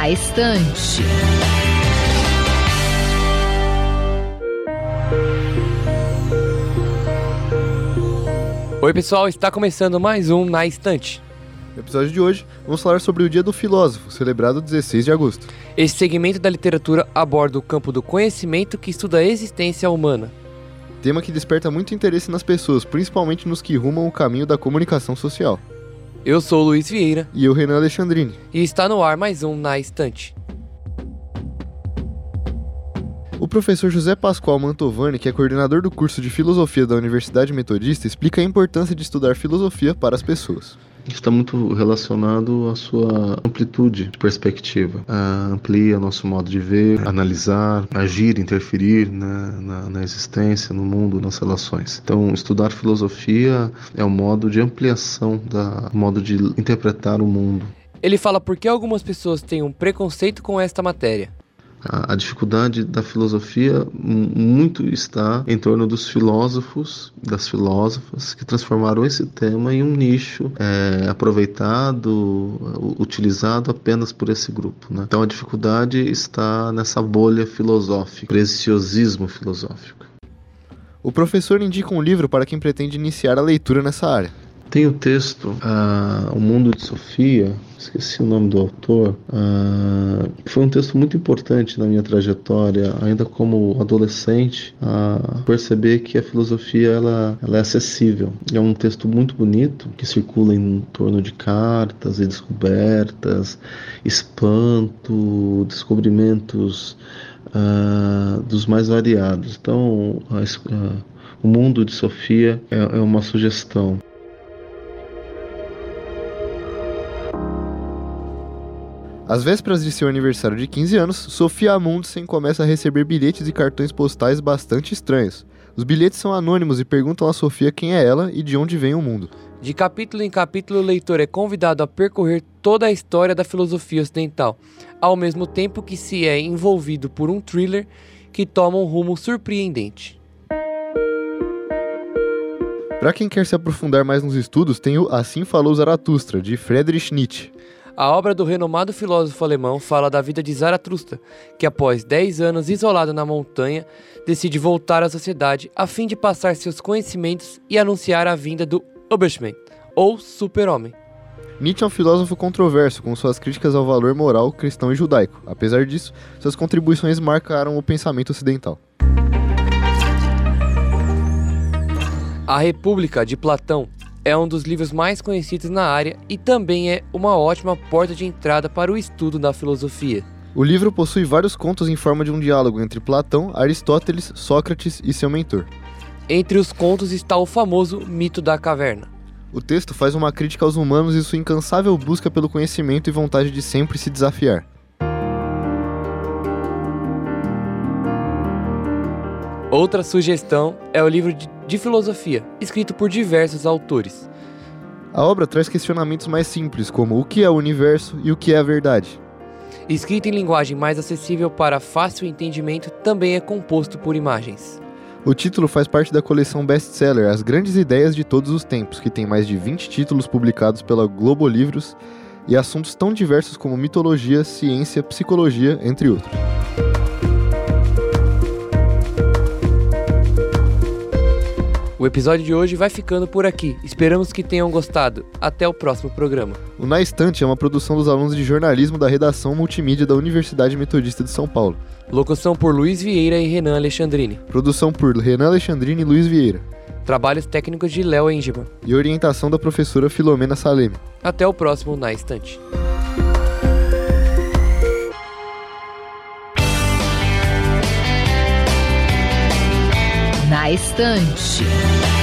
Na Estante. Oi, pessoal, está começando mais um Na Estante. No episódio de hoje, vamos falar sobre o Dia do Filósofo, celebrado 16 de agosto. Esse segmento da literatura aborda o campo do conhecimento que estuda a existência humana. Tema que desperta muito interesse nas pessoas, principalmente nos que rumam o caminho da comunicação social. Eu sou o Luiz Vieira E eu, Renan Alexandrini. e está no ar mais um Na Estante. O professor José Pascoal Mantovani, que é coordenador do curso de Filosofia da Universidade Metodista, explica a importância de estudar filosofia para as pessoas. Está muito relacionado à sua amplitude de perspectiva. Ah, amplia nosso modo de ver, analisar, agir, interferir né, na, na existência, no mundo, nas relações. Então, estudar filosofia é um modo de ampliação, da modo de interpretar o mundo. Ele fala por que algumas pessoas têm um preconceito com esta matéria. A, a dificuldade da filosofia mu- muito está em torno dos filósofos, das filósofas, que transformaram esse tema em um nicho é, aproveitado, utilizado apenas por esse grupo. né? Então a dificuldade está nessa bolha filosófica, preciosismo filosófico. O professor indica um livro para quem pretende iniciar a leitura nessa área. Tem o texto ah, O Mundo de Sofia, esqueci o nome do autor, ah, foi um texto muito importante na minha trajetória, ainda como adolescente, a perceber que a filosofia ela, ela é acessível. É um texto muito bonito que circula em torno de cartas e descobertas, espanto, descobrimentos ah, dos mais variados. Então, a ah, o Mundo de Sofia é, é uma sugestão. Às vésperas de seu aniversário de 15 anos, Sofia Amundsen começa a receber bilhetes e cartões postais bastante estranhos. Os bilhetes são anônimos e perguntam a Sofia quem é ela e de onde vem o mundo. De capítulo em capítulo, o leitor é convidado a percorrer toda a história da filosofia ocidental, ao mesmo tempo que se é envolvido por um thriller que toma um rumo surpreendente. Para quem quer se aprofundar mais nos estudos, tem o Assim Falou Zaratustra, de Friedrich Nietzsche. A obra do renomado filósofo alemão fala da vida de Zaratustra, que após 10 anos isolado na montanha, decide voltar à sociedade a fim de passar seus conhecimentos e anunciar a vinda do Übermensch, ou super-homem. Nietzsche é um filósofo controverso, com suas críticas ao valor moral cristão e judaico. Apesar disso, suas contribuições marcaram o pensamento ocidental. A República de Platão é um dos livros mais conhecidos na área e também é uma ótima porta de entrada para o estudo da filosofia. O livro possui vários contos em forma de um diálogo entre Platão, Aristóteles, Sócrates e seu mentor. Entre os contos está o famoso mito da caverna. O texto faz uma crítica aos humanos e sua incansável busca pelo conhecimento e vontade de sempre se desafiar. Outra sugestão é o livro de, filosofia, escrito por diversos autores. A obra traz questionamentos mais simples, como o que é o universo e o que é a verdade. Escrito em linguagem mais acessível para fácil entendimento, também é composto por imagens. O título faz parte da coleção best-seller As Grandes Ideias de Todos os Tempos, que tem mais de 20 títulos publicados pela Globo Livros e assuntos tão diversos como mitologia, ciência, psicologia, entre outros. O episódio de hoje vai ficando por aqui. Esperamos que tenham gostado. Até o próximo programa. O Na Estante é uma produção dos alunos de jornalismo da redação multimídia da Universidade Metodista de São Paulo. Locução por Luiz Vieira e Renan Alexandrini. Produção por Renan Alexandrini e Luiz Vieira. Trabalhos técnicos de Léo Engeman. E orientação da professora Filomena Saleme. Até o próximo Na Estante. Na Estante.